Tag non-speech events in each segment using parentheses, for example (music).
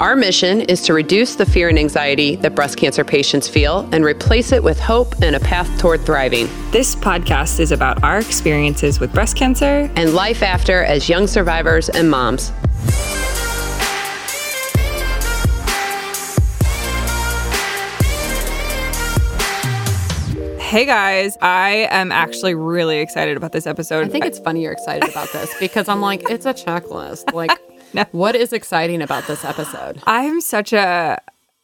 our mission is to reduce the fear and anxiety that breast cancer patients feel and replace it with hope and a path toward thriving. This podcast is about our experiences with breast cancer and life after as young survivors and moms. Hey guys, I am actually really excited about this episode. I think it's funny you're excited about this because I'm like, it's a checklist. Like, (laughs) no. What is exciting about this episode? I'm such a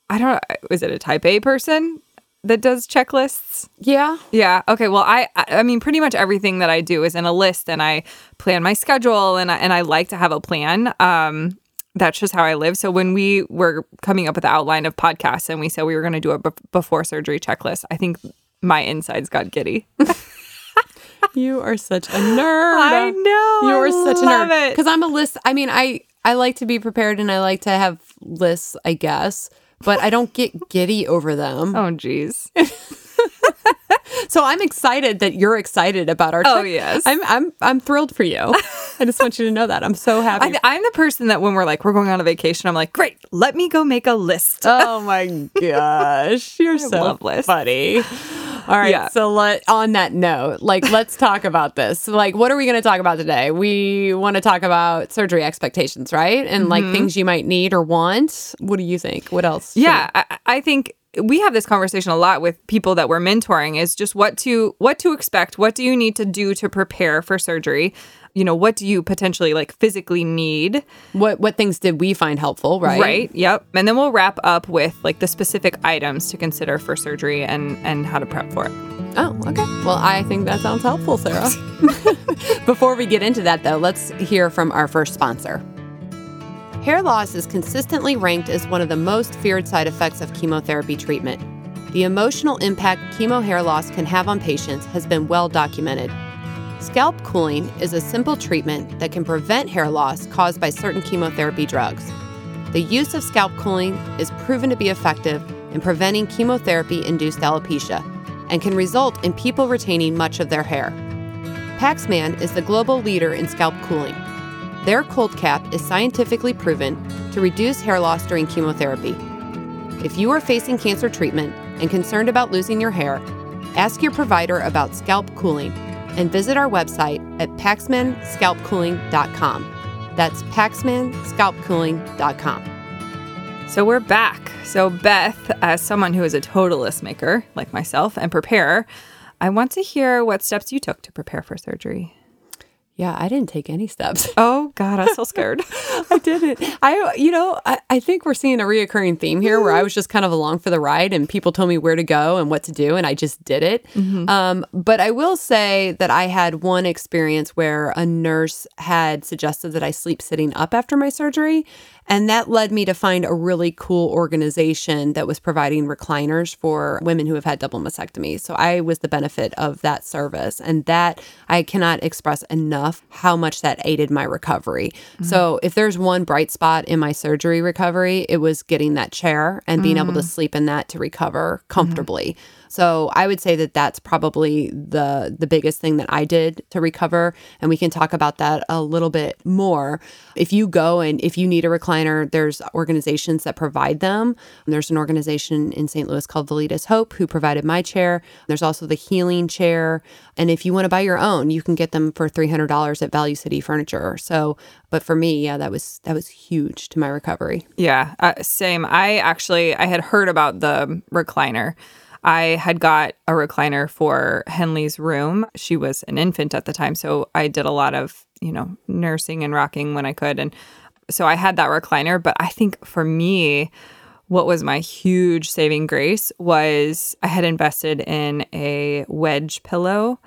I don't know, is it a type A person that does checklists? Yeah. Yeah. Okay. Well, I I mean pretty much everything that I do is in a list and I plan my schedule and I, and I like to have a plan. Um that's just how I live. So when we were coming up with the outline of podcasts and we said we were going to do a b- before surgery checklist, I think my insides got giddy. (laughs) you are such a nerd. I know. You are such a nerd. Because I'm a list. I mean, I I like to be prepared and I like to have lists, I guess, but I don't get giddy over them. Oh, geez. (laughs) so I'm excited that you're excited about our. Oh yes, I'm I'm I'm thrilled for you. I just want you to know that I'm so happy. I, am the person that when we're like we're going on a vacation, I'm like, great, let me go make a list. Oh my (laughs) gosh, you're so funny. All right. Yeah. So let on that note, like let's talk about this. Like, what are we going to talk about today? We want to talk about surgery expectations, right? And mm-hmm. like things you might need or want. What do you think? What else? Yeah, I, I think we have this conversation a lot with people that we're mentoring is just what to what to expect what do you need to do to prepare for surgery? You know what do you potentially like physically need? What what things did we find helpful right? Right yep. And then we'll wrap up with like the specific items to consider for surgery and and how to prep for it. Oh okay. Well i think that sounds helpful sarah. (laughs) Before we get into that though let's hear from our first sponsor hair loss is consistently ranked as one of the most feared side effects of chemotherapy treatment the emotional impact chemo hair loss can have on patients has been well documented Scalp cooling is a simple treatment that can prevent hair loss caused by certain chemotherapy drugs. The use of scalp cooling is proven to be effective in preventing chemotherapy induced alopecia and can result in people retaining much of their hair. Paxman is the global leader in scalp cooling. Their cold cap is scientifically proven to reduce hair loss during chemotherapy. If you are facing cancer treatment and concerned about losing your hair, ask your provider about scalp cooling and visit our website at paxmanscalpcooling.com. That's paxmanscalpcooling.com. So we're back. So, Beth, as someone who is a total list maker like myself and preparer, I want to hear what steps you took to prepare for surgery. Yeah, I didn't take any steps. (laughs) Oh God, I'm so scared. (laughs) I didn't. I, you know, I, I think we're seeing a reoccurring theme here where I was just kind of along for the ride and people told me where to go and what to do, and I just did it. Mm-hmm. Um, but I will say that I had one experience where a nurse had suggested that I sleep sitting up after my surgery. And that led me to find a really cool organization that was providing recliners for women who have had double mastectomy. So I was the benefit of that service. And that I cannot express enough how much that aided my recovery. Mm-hmm. So if there's one bright spot in my surgery recovery, it was getting that chair and being mm-hmm. able to mm. sleep in that to recover comfortably. Mm-hmm. So I would say that that's probably the the biggest thing that I did to recover and we can talk about that a little bit more. If you go and if you need a recliner, there's organizations that provide them. There's an organization in St. Louis called Valeda's Hope who provided my chair. There's also the healing chair and if you want to buy your own, you can get them for $300 at Value City Furniture. So, but for me, yeah, that was that was huge to my recovery. Yeah, uh, same. I actually I had heard about the recliner I had got a recliner for Henley's room. She was an infant at the time, so I did a lot of, you know, nursing and rocking when I could. And so I had that recliner, but I think for me, what was my huge saving grace was I had invested in a wedge pillow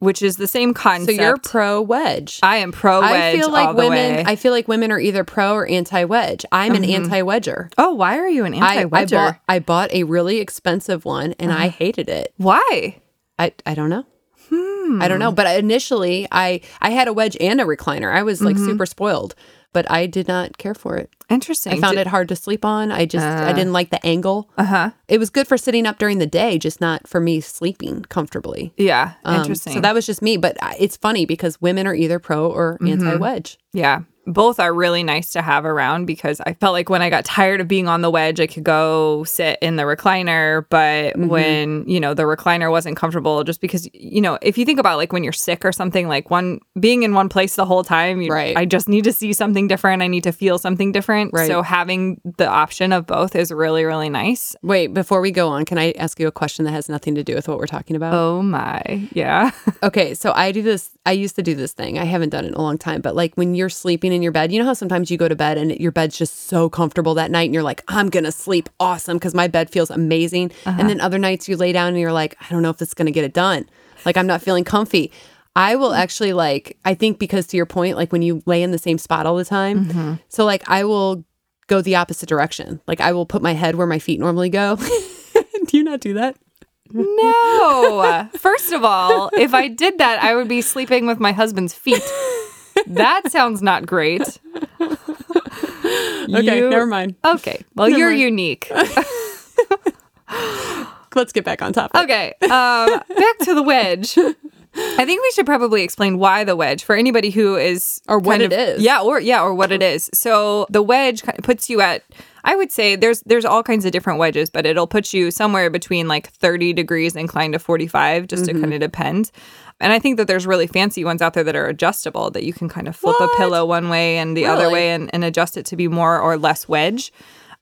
which is the same concept. So you're pro wedge. I am pro wedge. I feel like women. Mm-hmm. I feel like women are either pro or anti wedge. I'm an anti wedger. oh, why are you an I, I anti-wedger? bought I bought a really expensive one and Uh-huh. I hated it. why? I I don't know. Hmm. I don't know. But initially, I I had a wedge and a recliner. I was like Mm-hmm. super spoiled, but I did not care for it. Interesting. I found it hard to sleep on. I just I didn't like the angle. Uh huh. It was good for sitting up during the day, just not for me sleeping comfortably. Yeah. Um, Interesting. So that was just me. But it's funny because women are either pro or Mm-hmm. anti wedge. Yeah. Both are really nice to have around because I felt like when I got tired of being on the wedge, I could go sit in the recliner. But Mm-hmm. when, you know, the recliner wasn't comfortable, just because, you know, if you think about like when you're sick or something, like one being in one place the whole time, you, Right. I just need to see something different. I need to feel something different. Right. So having the option of both is really, really nice. Wait, before we go on, can I ask you a question that has nothing to do with what we're talking about? Oh my. Yeah. (laughs) Okay, so I do this. I used to do this thing. I haven't done it in a long time, but like when you're sleeping in your bed, you know how sometimes you go to bed and your bed's just so comfortable that night and you're like, I'm going to sleep awesome because my bed feels amazing. And uh-huh. then other nights you lay down and you're like, I don't know if it's going to get it done. Like I'm not feeling comfy. I will actually like, I think because to your point, like when you lay in the same spot all the time. Mm-hmm. So like I will go the opposite direction. Like I will put my head where my feet normally go. (laughs) do you not do that? No. (laughs) First of all, if I did that, I would be sleeping with my husband's feet. That sounds not great. (laughs) Okay, You- never mind. Okay. Well, Never you're mind. unique. (laughs) Let's get back on topic. Okay. Um, back to the wedge. I think we should probably explain why the wedge for anybody who is Or what kind it of- is. Yeah, or yeah, or what it is. So the wedge kind of puts you at I would say there's there's all kinds of different wedges, but it'll put you somewhere between like 30 degrees inclined to 45, just Mm-hmm. to kind of depend. And I think that there's really fancy ones out there that are adjustable that you can kind of flip a pillow one way and the other way and, and adjust it to be more or less wedge.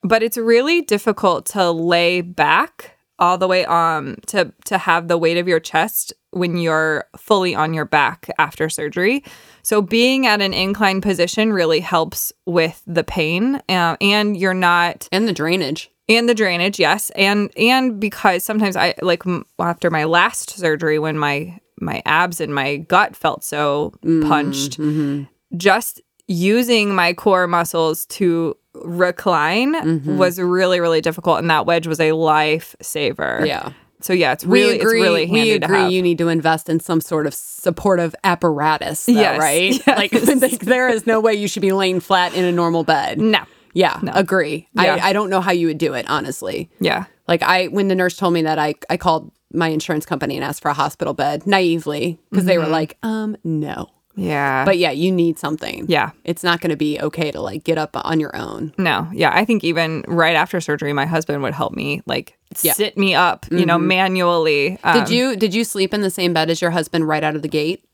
But it's really difficult to lay back all the way um to to have the weight of your chest when you're fully on your back after surgery. So being at an inclined position really helps with the pain, uh, and you're not And the drainage. and the drainage, yes, and and because sometimes I like m- after my last surgery when my my abs and my gut felt so mm, punched, mm-hmm. just using my core muscles to recline mm-hmm. was really really difficult, and that wedge was a lifesaver. Yeah. So yeah, it's really we agree. it's really handy we agree. You need to invest in some sort of supportive apparatus, though, Yes, right? (laughs) yes. Like, (laughs) like, there is no way you should be laying flat in a normal bed. no, Yeah, agree. Yeah. I, I don't know how you would do it, honestly. yeah, Like I, when the nurse told me that, I I called my insurance company and asked for a hospital bed naively because they were like, um, no. Yeah, But yeah, you need something. yeah. It's not going to be okay to like get up on your own. No, yeah, I think even right after surgery, my husband would help me like Yeah. sit me up, you know, manually. Um, Did you did you sleep in the same bed as your husband right out of the gate?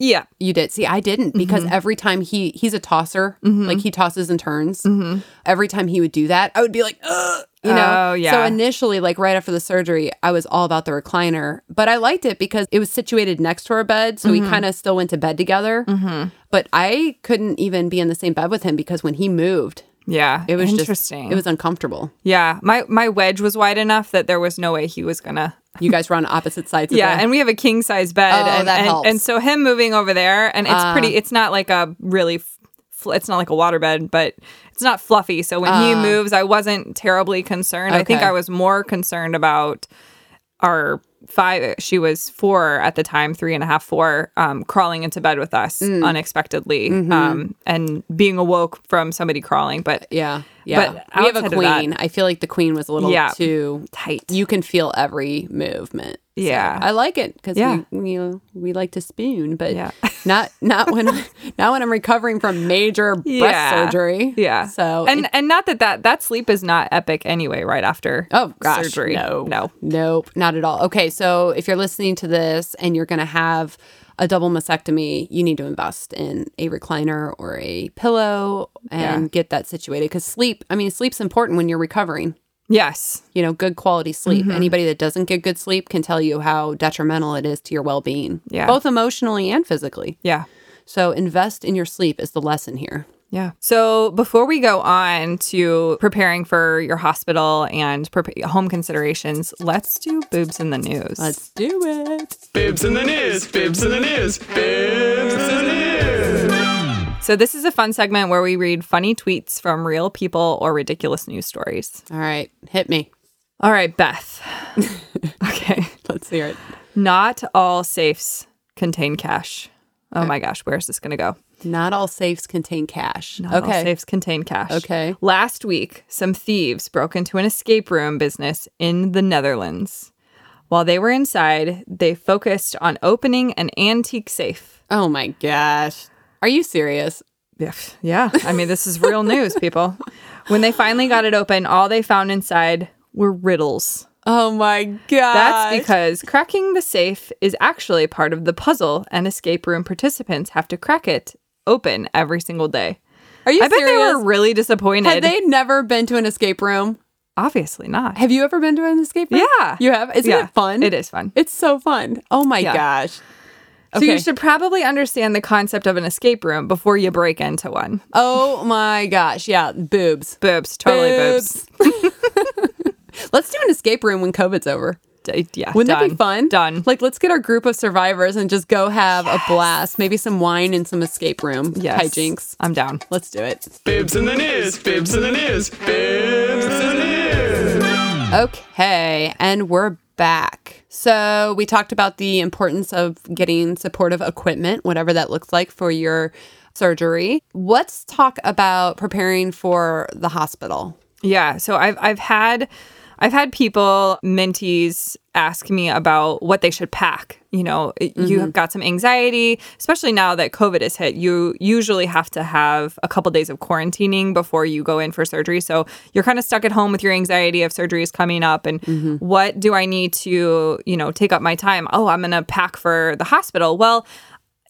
Yeah, You did. See, I didn't because Mm-hmm. every time he he's a tosser, like he tosses and turns. Every time he would do that, I would be like, Ugh, you know. Mm-hmm. Oh, yeah. So initially, like right after the surgery, I was all about the recliner, but I liked it because it was situated next to our bed, so Mm-hmm. we kind of still went to bed together. But I couldn't even be in the same bed with him because when he moved, yeah. it was interesting. Just, it was uncomfortable. yeah, my my wedge was wide enough that there was no way he was gonna. (laughs) You guys were on opposite sides. Of Yeah, the, and we have a king size bed, Oh, and, that and, helps. Uh. and so him moving over there, and it's pretty. It's not like a really. fl- It's not like a water bed, but it's not fluffy. So when he moves, I wasn't terribly concerned. I think Uh. I was more concerned about our five she was four at the time three and a half four um, crawling into bed with us Mm. unexpectedly Mm-hmm. um, and being awoke from somebody crawling but yeah, yeah. But we have a of that- queen. I feel like the queen was a little Yeah. too tight you can feel every movement. So Yeah. I like it because Yeah. we, you know, we like to spoon, but Yeah. (laughs) not not when not when I'm recovering from major breast Yeah. surgery. yeah So and it- and not that that that sleep is not epic anyway right after oh gosh, surgery no, no nope, not at all. Okay, so if you're listening to this and you're going to have a double mastectomy, you need to invest in a recliner or a pillow and Yeah. get that situated because sleep. I mean, sleep's important when you're recovering. yes you know, good quality sleep. Mm-hmm. Anybody that doesn't get good sleep can tell you how detrimental it is to your well being, Yeah. both emotionally and physically. yeah So invest in your sleep is the lesson here. Yeah. So before we go on to preparing for your hospital and pre- home considerations, let's do boobs in the news. Let's do it. Boobs in the news, Boobs in the news, Boobs in the news. So this is a fun segment where we read funny tweets from real people or ridiculous news stories. All right, hit me. All right, Beth. (laughs) okay. Let's hear it. Not all safes contain cash. Oh uh, my gosh, where's this going to go? Not all safes contain cash. Not all safes contain cash. Okay. Last week, some thieves broke into an escape room business in the Netherlands. While they were inside, they focused on opening an antique safe. Oh my gosh. Are you serious? Yeah, yeah. I mean, this is real news, (laughs) people. When they finally got it open, all they found inside were riddles. Oh my god. That's because cracking the safe is actually part of the puzzle, and escape room participants have to crack it open every single day. Are you I bet serious? they were really disappointed. Had they never been to an escape room? Obviously not. Have you ever been to an escape room? Yeah. You have? Isn't Yeah, it fun? It is fun. It's so fun. Oh my Yeah. gosh. So you should probably understand the concept of an escape room before you break into one. (laughs) Oh my gosh. Yeah. Boobs. Boobs, totally boobs. (laughs) Let's do an escape room when COVID's over. D- yeah, Wouldn't that be fun? Done. Like, let's get our group of survivors and just go have a blast. Maybe some wine and some escape room Yes. hijinks. I'm down. Let's do it. Bibs in the news, bibs in the news, bibs in the news. Okay, and we're back. So, we talked about the importance of getting supportive equipment, whatever that looks like for your surgery. Let's talk about preparing for the hospital. Yeah. So I've I've had I've had people mentees ask me about what they should pack. You know, you have got some anxiety, especially now that COVID has hit. You usually have to have a couple days of quarantining before you go in for surgery. So you're kind of stuck at home with your anxiety of surgery is coming up and what do I need to, you know, take up my time? Oh, I'm going to pack for the hospital. Well,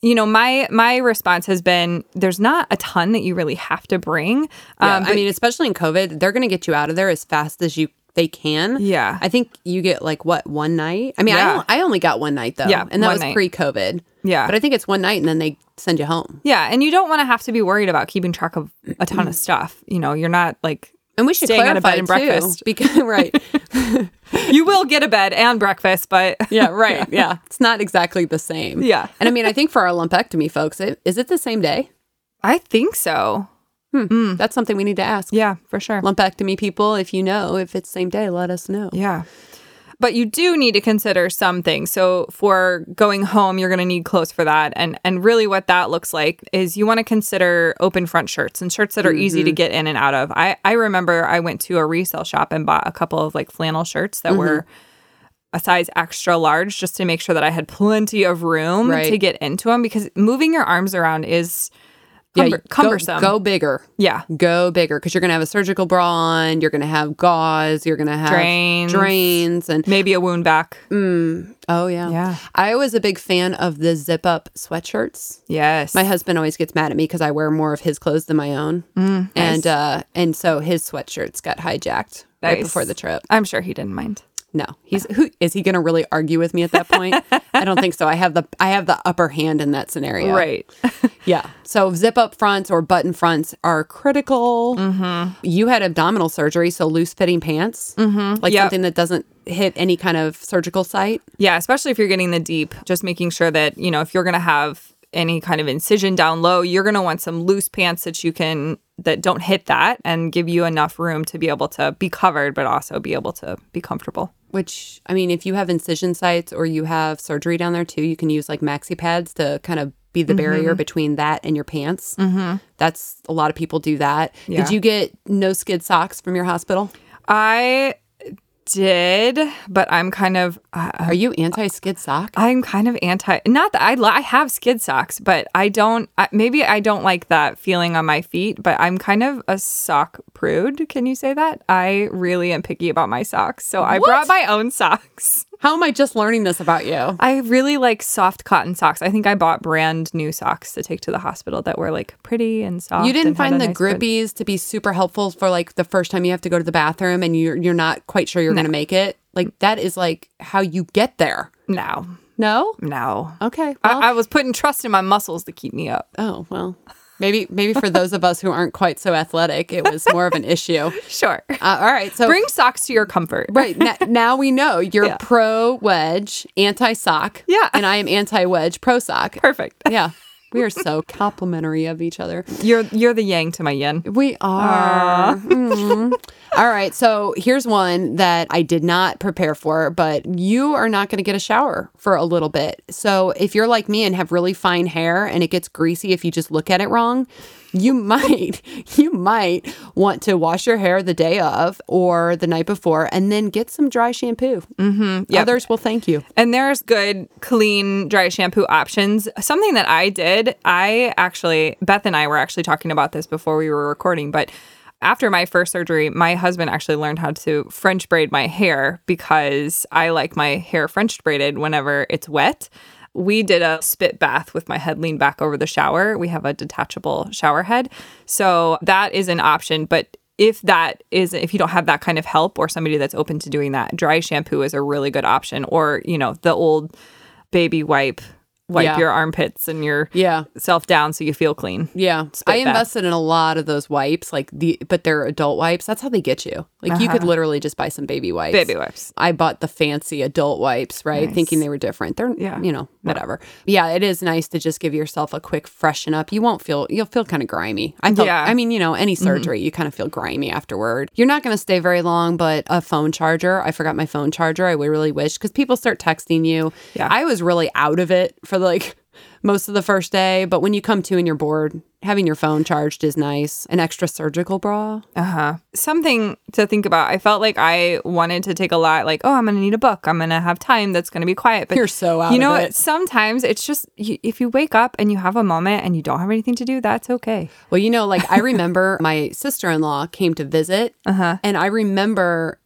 you know my my response has been there's not a ton that you really have to bring Yeah, um, I mean, especially in COVID, they're going to get you out of there as fast as you they can. Yeah. I think you get like what one night. I mean, I, Yeah. only, I only got one night though. Yeah, and that was night. pre-COVID. Yeah. but I think it's one night, and then they send you home. Yeah, and you don't want to have to be worried about keeping track of a ton of stuff. You know, you're not like And we should Staying out of bed and too, breakfast. because (laughs) right, (laughs) you will get a bed and breakfast, but (laughs) yeah, right, yeah, it's not exactly the same. Yeah. and I mean, I think for our lumpectomy folks, it, is it the same day? I think so. Hmm. Mm. That's something we need to ask. Yeah, for sure. Lumpectomy people, if you know if it's same day, let us know. Yeah. But you do need to consider some things. So for going home, you're going to need clothes for that. And and really what that looks like is you want to consider open front shirts and shirts that are easy to mm-hmm. get in and out of. I I remember I went to a resale shop and bought a couple of like flannel shirts that were mm-hmm. a size extra large just to make sure that I had plenty of room Right. to get into them because moving your arms around is cumber- you- go- cumbersome. Go, bigger. Yeah. Go bigger because you're going to have a surgical bra on. You're going to have gauze. You're going to have Drains. drains, and Maybe a wound back. oh yeah, Yeah. I was a big fan of the zip up sweatshirts. Yes. My husband always gets mad at me because I wear more of his clothes than my own, Mm, and uh, and so his sweatshirts got hijacked right before the trip. I'm sure he didn't mind. No, he's who is he going to really argue with me at that point? I don't think so. I have the I have the upper hand in that scenario. Right. (laughs) Yeah. So zip up fronts or button fronts are critical. Mm-hmm. You had abdominal surgery, so loose fitting pants, mm-hmm. like Yep. something that doesn't hit any kind of surgical site. Yeah, especially if you're getting the deep, just making sure that, you know, if you're going to have any kind of incision down low, you're going to want some loose pants that you can that don't hit that and give you enough room to be able to be covered but also be able to be comfortable. Which I mean, if you have incision sites or you have surgery down there too, you can use like maxi pads to kind of be the barrier Mm-hmm. between that and your pants. Mm-hmm. That's a lot of people do that. Yeah. Did you get no skid socks from your hospital? I did, but I'm kind of uh, Are you anti skid sock? I'm kind of anti. Not that I li- I have skid socks, but I don't. I, maybe I don't like that feeling on my feet. But I'm kind of a sock prude. Can you say that? I really am picky about my socks, so I brought my own socks. (laughs) How am I just learning this about you? I really like soft cotton socks. I think I bought brand new socks to take to the hospital that were like pretty and soft. You didn't find the nice print. grippies to be super helpful for like the first time you have to go to the bathroom and you're you're not quite sure you're going to make it. Like that is like how you get there. No, No. no. Okay. Well, I, I was putting trust in my muscles to keep me up. oh well. Maybe maybe for those of us who aren't quite so athletic, it was more of an issue. (laughs) Sure. Uh, all right, so Bring socks to your comfort. right n- (laughs) now we know you're Yeah. pro wedge, anti sock. Yeah. and I am anti wedge, pro sock. Perfect. Yeah, we are so complimentary of each other. You're you're the yang to my yin. We are. Mm. All right. So here's one that I did not prepare for, but you are not going to get a shower for a little bit. So if you're like me and have really fine hair and it gets greasy if you just look at it wrong, you might (laughs) you might want to wash your hair the day of or the night before and then get some dry shampoo. Mm-hmm. Yep. Others will thank you. And there's good, clean, dry shampoo options. Something that I did, I actually, Beth and I were actually talking about this before we were recording, but after my first surgery, my husband actually learned how to French braid my hair because I like my hair French braided whenever it's wet. We did a spit bath with my head leaned back over the shower. We have a detachable shower head. So that is an option. But if that is, if you don't have that kind of help or somebody that's open to doing that, dry shampoo is a really good option. Or, you know, the old baby wipe, wipe Yeah. your armpits and your Yeah. self down so you feel clean. Yeah. Spit I bath. invested in a lot of those wipes, like the but they're adult wipes. That's how they get you. Like you could literally just buy some baby wipes. Baby wipes. I bought the fancy adult wipes, right? Nice. Thinking they were different. They're Yeah. you know, whatever. Yeah, it is nice to just give yourself a quick freshen up. You won't feel you'll feel kind of grimy. I felt Yeah. Mm-hmm. I mean, you know, any surgery, you kind of feel grimy afterward. You're not gonna stay very long, but a phone charger. I forgot my phone charger. I would really wish because people start texting you. Yeah. I was really out of it for like most of the first day, but when you come to and you're bored, having your phone charged is nice. An extra surgical bra. Uh huh. Something to think about. I felt like I wanted to take a lot, like, oh, I'm going to need a book. I'm going to have time that's going to be quiet. But You're so out You know it. Sometimes it's just, you, if you wake up and you have a moment and you don't have anything to do, that's okay. Well, you know, like I (laughs) remember my sister in law came to visit, Uh-huh. and I remember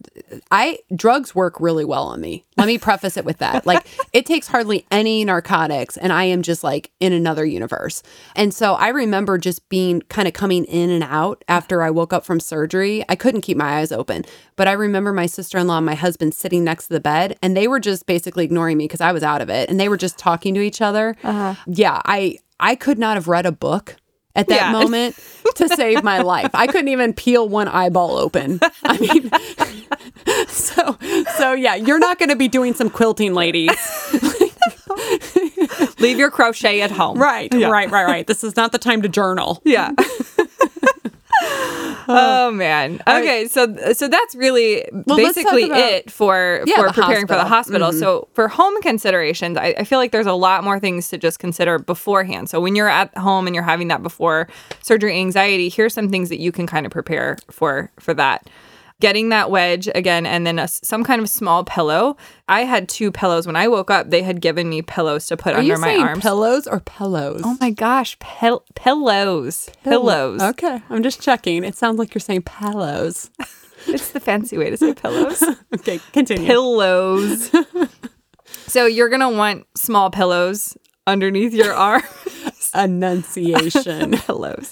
I drugs work really well on me. Let me preface it with that. Like it takes hardly any narcotics, and I am just like in another universe. And so I remember just being kind of coming in and out after I woke up from surgery. I couldn't keep my eyes open, but I remember my sister in law and my husband sitting next to the bed, and they were just basically ignoring me because I was out of it, and they were just talking to each other. Uh-huh. Yeah, I I could not have read a book at that Yeah. (laughs) moment to save my life. I couldn't even peel one eyeball open. I mean, (laughs) so so yeah, you're not going to be doing some quilting, ladies. (laughs) (laughs) Leave your crochet at home. Right, right, right, right. This is not the time to journal. (laughs) Yeah. (laughs) oh man. Okay, so so that's really let's basically about- it for Yeah, for preparing for the hospital. hospital. Mm-hmm. So for home considerations, I, I feel like there's a lot more things to just consider beforehand. So when you're at home and you're having that before surgery anxiety, here's some things that you can kind of prepare for for that. Getting that wedge again, and then a, some kind of small pillow. I had two pillows when I woke up. They had given me pillows to put Are under you my saying arms. pillows or pillows? Oh my gosh, pill- pillows, pillows. Okay, I'm just checking. It sounds like you're saying pillows. (laughs) It's the fancy way to say pillows. (laughs) Okay, continue. pillows. (laughs) so you're gonna want small pillows underneath your arm. (laughs) Enunciation. (laughs) pillows.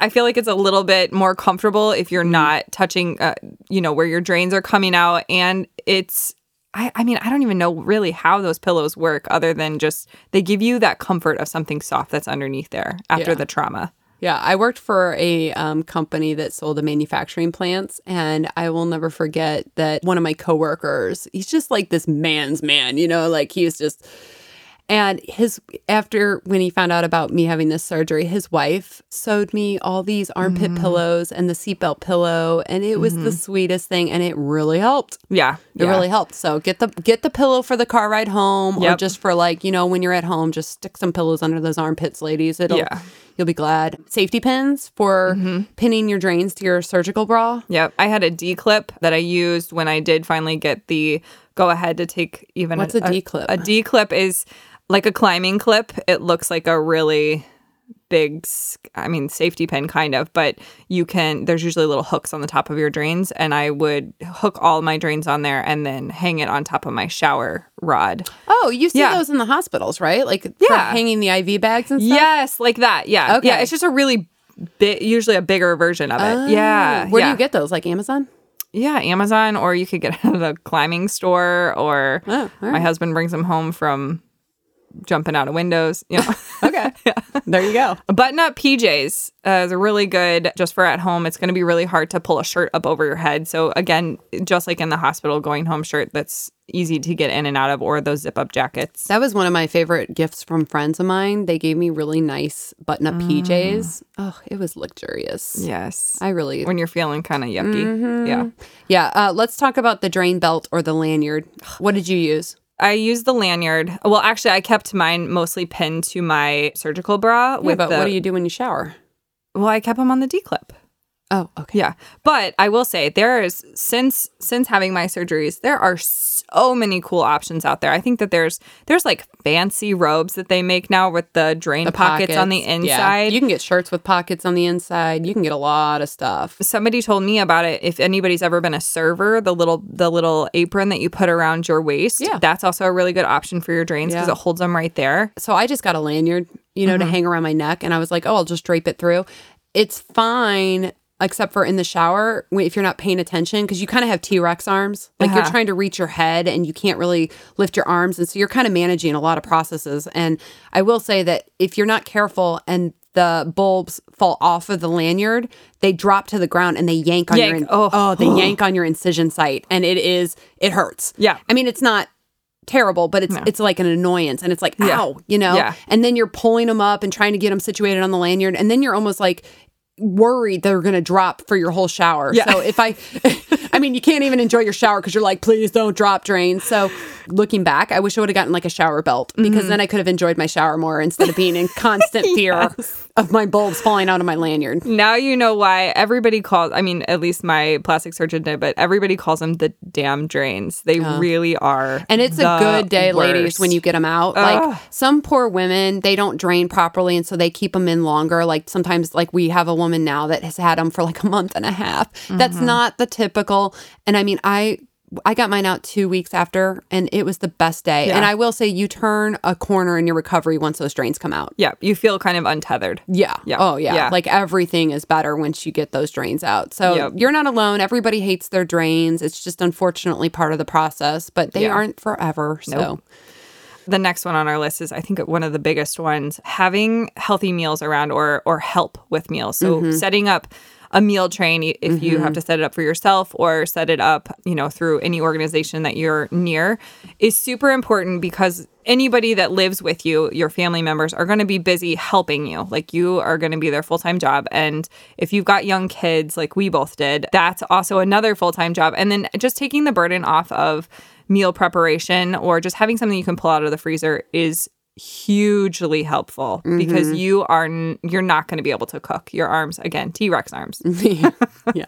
I feel like it's a little bit more comfortable if Mm-hmm. you're not touching, uh, you know, where your drains are coming out, and it's. I, I mean, I don't even know really how those pillows work other than just they give you that comfort of something soft that's underneath there after Yeah. the trauma. Yeah, I worked for a um, company that sold the manufacturing plants, and I will never forget that one of my coworkers, he's just like this man's man, you know, like he's just. And his after when he found out about me having this surgery, his wife sewed me all these armpit pillows and the seatbelt pillow, and it was the sweetest thing, and it really helped. Yeah, It yeah. really helped. So get the get the pillow for the car ride home, or just for like you know when you're at home, just stick some pillows under those armpits, ladies. It'll Yeah. you'll be glad. Safety pins for Mm-hmm. pinning your drains to your surgical bra. Yep. I had a D clip that I used when I did finally get the go ahead to take even What's a D-clip? A D clip is like a climbing clip. It looks like a really big I mean safety pin kind of, but you can there's usually little hooks on the top of your drains and I would hook all my drains on there and then hang it on top of my shower rod. Oh, you see Yeah. those in the hospitals, right? Like for Yeah. hanging the IV bags and stuff. Yes, like that. Yeah. Okay. Yeah, it's just a really big usually a bigger version of it. Oh, yeah. Where yeah. do you get those? Like Amazon? Yeah, Amazon, or you could get it at a climbing store, or Oh, all my husband brings them home from jumping out of windows. You know, (laughs) Okay. (laughs) okay. There you go. Button up PJs uh, is really good just for at home. It's going to be really hard to pull a shirt up over your head. So again, just like in the hospital, going home shirt that's easy to get in and out of, or those zip up jackets. That was one of my favorite gifts from friends of mine. They gave me really nice button up PJs. Oh, it was luxurious. Yes. I really when you're feeling kind of yucky. Yeah. Yeah, uh, let's talk about the drain belt or the lanyard. What did you use? I used the lanyard. Well, actually, I kept mine mostly pinned to my surgical bra Yeah, with but the. what do you do when you shower? well, I kept them on the D clip. Oh, okay. Yeah. But I will say there is since since having my surgeries, there are so many cool options out there. I think that there's there's like fancy robes that they make now with the drain pockets, on the inside. Yeah. You can get shirts with pockets on the inside. You can get a lot of stuff. Somebody told me about it. If anybody's ever been a server, the little the little apron that you put around your waist, Yeah. that's also a really good option for your drains because Yeah. it holds them right there. So I just got a lanyard, you know, to mm-hmm. hang around my neck. And I was like, oh, I'll just drape it through. It's fine, except for in the shower if you're not paying attention, because you kind of have T Rex arms. Like you're Uh-huh. trying to reach your head and you can't really lift your arms. And so you're kind of managing a lot of processes. And I will say that if you're not careful and the bulbs fall off of the lanyard, they drop to the ground and they yank on your in- Oh. oh, they (gasps) yank on your incision site and it is it hurts. Yeah. I mean it's not terrible, but it's it's like an annoyance and it's like Yeah. ow, you know. Yeah. And then you're pulling them up and trying to get them situated on the lanyard and then you're almost like worried they're going to drop for your whole shower. Yeah. So if I (laughs) I mean you can't even enjoy your shower cuz you're like please don't drop drain. So looking back, I wish I would have gotten like a shower belt Mm-hmm. because then I could have enjoyed my shower more instead of being in (laughs) constant fear of my bulbs falling out of my lanyard. Now you know why everybody calls. I mean, at least my plastic surgeon did, but everybody calls them the damn drains. They really are. And it's a good day, ladies, when you get them out. Like some poor women, they don't drain properly, and so they keep them in longer. Like sometimes, like we have a woman now that has had them for like a month and a half. That's Mm-hmm. not the typical. And I mean, I. I got mine out two weeks after, and it was the best day. Yeah. And I will say, you turn a corner in your recovery once those drains come out. Yeah, you feel kind of untethered. Yeah. Yeah. Oh, yeah. Yeah. Like everything is better once you get those drains out. So Yep. you're not alone. Everybody hates their drains. It's just unfortunately part of the process, but they Yeah. aren't forever. So. Nope. The next one on our list is, I think, one of the biggest ones: having healthy meals around, or or help with meals. So Mm-hmm. setting up a meal train if you have mm-hmm. to set it up for yourself or set it up, you know, through any organization that you're near, is super important because anybody that lives with you, your family members, are going to be busy helping you. Like you are going to be their full time job, and if you've got young kids, like we both did, that's also another full time job. And then just taking the burden off of meal preparation or just having something you can pull out of the freezer is hugely helpful because mm-hmm. you are n- you're not going to be able to cook your arms again t-rex arms (laughs) yeah.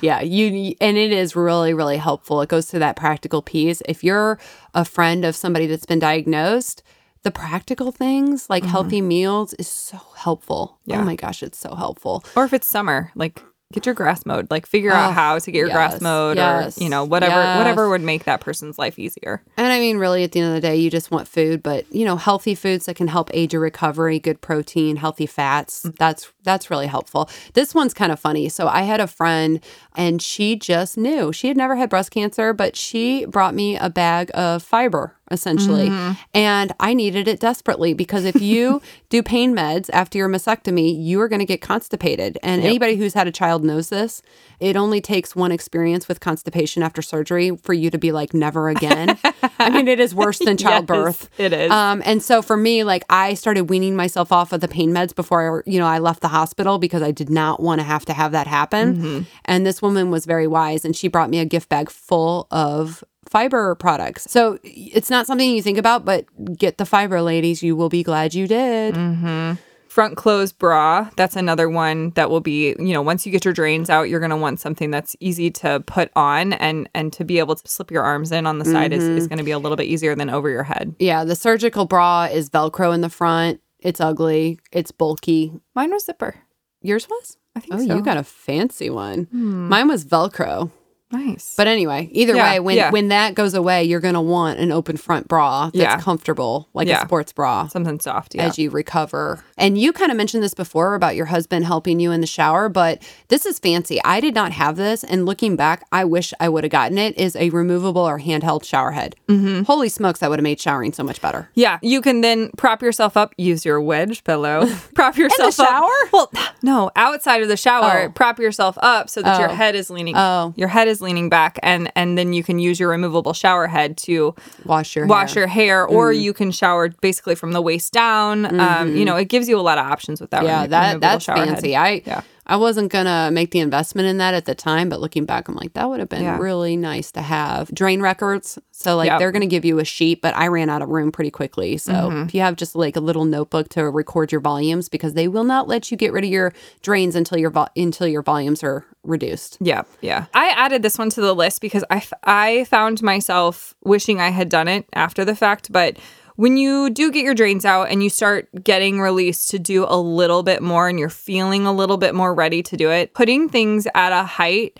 yeah. You and it is really really helpful. It goes to that practical piece. If you're a friend of somebody that's been diagnosed, the practical things like healthy mm-hmm. meals is so helpful. Oh yeah. Oh my gosh, it's so helpful. or if it's summer like get your grass mowed like figure out Oh, how to get your grass yes, mowed yes, or you know whatever yes. whatever would make that person's life easier And I mean, really, at the end of the day, you just want food, but you know, healthy foods that can help aid your recovery, good protein, healthy fats. Mm. That's that's really helpful. This one's kind of funny. So I had a friend, and she just knew she had never had breast cancer, but she brought me a bag of fiber essentially, and I needed it desperately because if you (laughs) do pain meds after your mastectomy, you are going to get constipated. And anybody who's had a child knows this. It only takes one experience with constipation after surgery for you to be like never again. I mean, it is worse than (laughs) childbirth. Yes, it is. Um, and so for me, like I started weaning myself off of the pain meds before I, you know I left the hospital because I did not want to have to have that happen. Mm-hmm. And this woman was very wise, and she brought me a gift bag full of fiber products. So it's not something you think about, but get the fiber, ladies. You will be glad you did. Mm. front closed bra that's another one that will be you know once you get your drains out you're going to want something that's easy to put on and and to be able to slip your arms in on the side is, Mm-hmm. is going to be a little bit easier than over your head Yeah, the surgical bra is Velcro in the front. It's ugly. It's bulky. mine was zipper Yours was? i think Oh, so you got a fancy one. Hmm. Mine was Velcro. Nice. But anyway, either Yeah, way, when yeah. when that goes away, you're gonna want an open front bra that's Yeah. comfortable, like a sports bra. something soft. Yeah. As you recover. And you kind of mentioned this before about your husband helping you in the shower, but this is fancy. I did not have this. And looking back, I wish I would have gotten it. Is a removable or handheld shower head. Mm-hmm. Holy smokes, that would have made showering so much better. Yeah, you can then prop yourself up, use your wedge pillow, (laughs) (laughs) prop yourself up. shower? Well, no, outside of the shower, Oh. prop yourself up so that your Oh. head is leaning. Oh. your head is leaning back, and and then you can use your removable shower head to Wash your wash hair. your hair, or you can shower basically from the waist down. Um, you know, it gives you a lot of options with that. Mm-hmm. Yeah, remo- that that's shower head. fancy. I Yeah. I wasn't gonna make the investment in that at the time, but looking back, I'm like, that would have been Yeah. really nice to have. Drain records. So like Yep. they're gonna give you a sheet, but I ran out of room pretty quickly. So Mm-hmm. if you have just like a little notebook to record your volumes, because they will not let you get rid of your drains until your vo- until your volumes are reduced. Yeah, yeah. I added this one to the list because I, f- I found myself wishing I had done it after the fact. But when you do get your drains out and you start getting released to do a little bit more and you're feeling a little bit more ready to do it, putting things at a height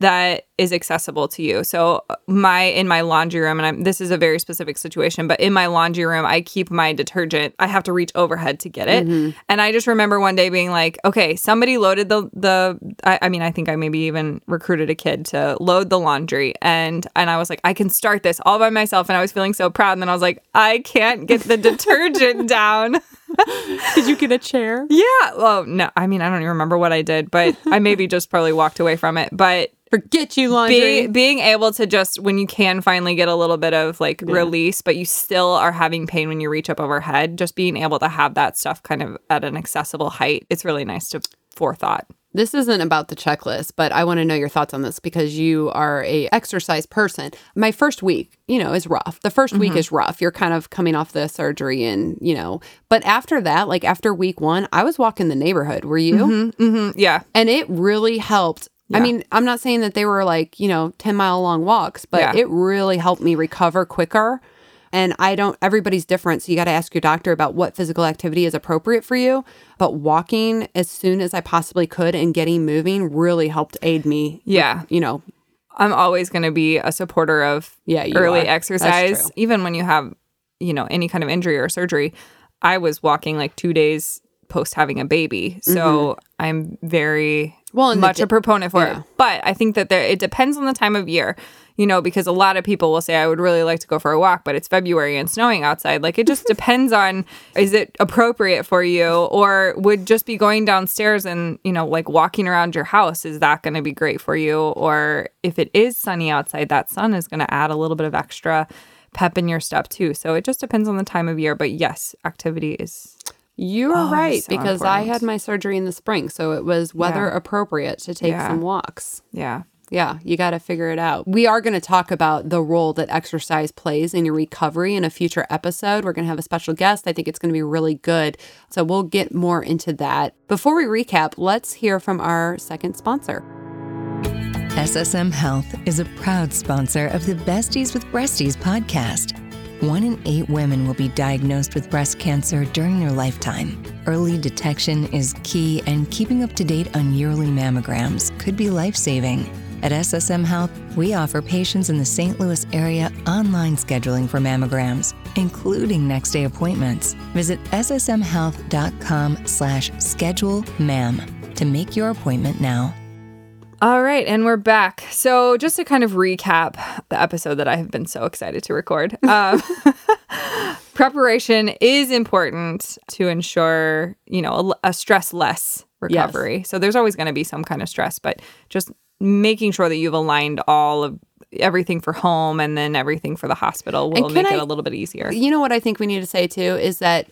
that is accessible to you. So uh, my in my laundry room and I'm, this is a very specific situation, but in my laundry room I keep my detergent. I have to reach overhead to get it. Mm-hmm. And I just remember one day being like, okay, somebody loaded the the I, I mean I think I maybe even recruited a kid to load the laundry and and I was like I can start this all by myself and I was feeling so proud and then I was like I can't get the detergent (laughs) down. Did you get a chair? Yeah. Well, no. I mean, I don't even remember what I did, but I maybe (laughs) just probably walked away from it. But Forget you laundry. be, being able to just when you can finally get a little bit of like release, but you still are having pain when you reach up overhead, just being able to have that stuff kind of at an accessible height, it's really nice to forethought. This isn't about the checklist, but I want to know your thoughts on this because you are a exercise person. My first week, you know, is rough. The 1st week is rough. You're kind of coming off the surgery and, you know, but after that, like after week 1, I was walking the neighborhood. Were you? Mm, yeah. And it really helped. I mean, I'm not saying that they were like, you know, 10 mile long walks, but Yeah. it really helped me recover quicker. And I don't, everybody's different. So you got to ask your doctor about what physical activity is appropriate for you. But walking as soon as I possibly could and getting moving really helped aid me. Yeah. You know, I'm always going to be a supporter of Yeah, early are. Exercise, even when you have, you know, any kind of injury or surgery. I was walking like two days post having a baby, so I'm very Mm-hmm. Well, the much di- a proponent for yeah. it. But I think that there it depends on the time of year. You know, because a lot of people will say, I would really like to go for a walk, but it's February and snowing outside. Like, it just (laughs) depends on is it appropriate for you, or would just be going downstairs and, you know, like walking around your house, is that going to be great for you? Or if it is sunny outside, that sun is going to add a little bit of extra pep in your step too. So it just depends on the time of year. But yes, activity is you are Oh, right so because I had my surgery in the spring. So it was weather Yeah. appropriate to take Yeah. some walks. yeah. Yeah, you got to figure it out. We are going to talk about the role that exercise plays in your recovery in a future episode. We're going to have a special guest. I think it's going to be really good. So we'll get more into that. Before we recap, let's hear from our second sponsor. SSM Health is a proud sponsor of the Besties with Breasties podcast. One in eight women will be diagnosed with breast cancer during their lifetime. Early detection is key, and keeping up to date on yearly mammograms could be life saving. At SSM Health, we offer patients in the St. Louis area online scheduling for mammograms, including next day appointments. Visit ssmhealth.com slash schedule mam to make your appointment now. All right, and we're back. So, just to kind of recap the episode that I have been so excited to record, (laughs) um, (laughs) preparation is important to ensure, you know, a, a stress less recovery. So, there's always going to be some kind of stress, but just making sure that you've aligned all of everything for home and then everything for the hospital will make it a little bit easier. You know what I think we need to say too is that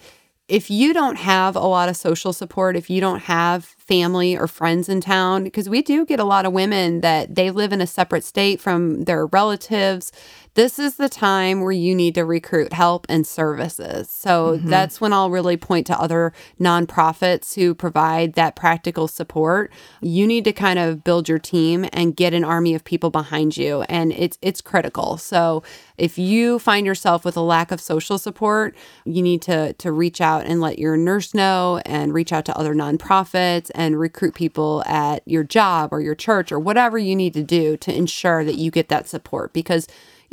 if you don't have a lot of social support, if you don't have family or friends in town, because we do get a lot of women that they live in a separate state from their relatives, this is the time where you need to recruit help and services. So mm-hmm. that's when I'll really point to other nonprofits who provide that practical support. You need to kind of build your team and get an army of people behind you and it's it's critical. So if you find yourself with a lack of social support, you need to to reach out and let your nurse know and reach out to other nonprofits and recruit people at your job or your church or whatever you need to do to ensure that you get that support because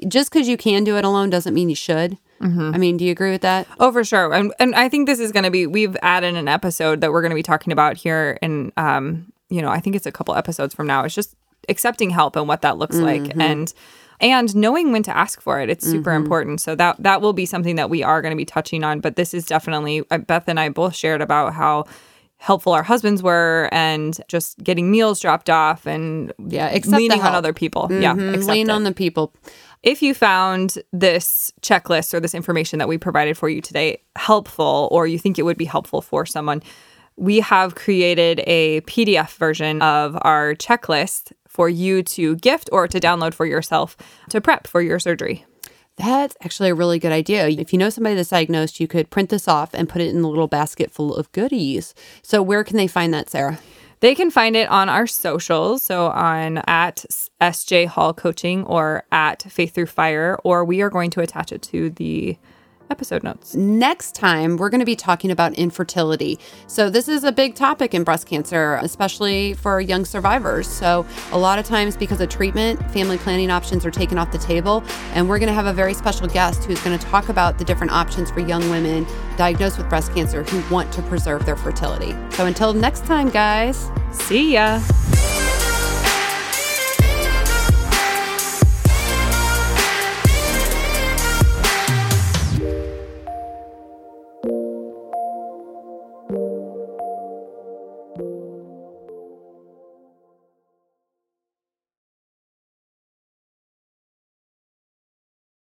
just because you can do it alone doesn't mean you should. I mean, do you agree with that? Oh, for sure. And and I think this is going to be we've added an episode that we're going to be talking about here and um, you know, I think it's a couple episodes from now. It's just accepting help and what that looks like and and knowing when to ask for it. It's super important. So that that will be something that we are going to be touching on, but this is definitely uh, Beth and I both shared about how helpful our husbands were and just getting meals dropped off and Yeah, leaning on other people. Yeah, Mhm, accept lean it. on the people. If you found this checklist or this information that we provided for you today helpful, or you think it would be helpful for someone, we have created a PDF version of our checklist for you to gift or to download for yourself to prep for your surgery. That's actually a really good idea. If you know somebody that's diagnosed, you could print this off and put it in a little basket full of goodies. So where can they find that, Sarah? They can find it on our socials, so on at SJ Hall Coaching or at Faith Through Fire, or we are going to attach it to the episode notes. Next time, we're going to be talking about infertility. So, this is a big topic in breast cancer, especially for young survivors. So, a lot of times, because of treatment, family planning options are taken off the table. And we're going to have a very special guest who's going to talk about the different options for young women diagnosed with breast cancer who want to preserve their fertility. So, until next time, guys. See ya.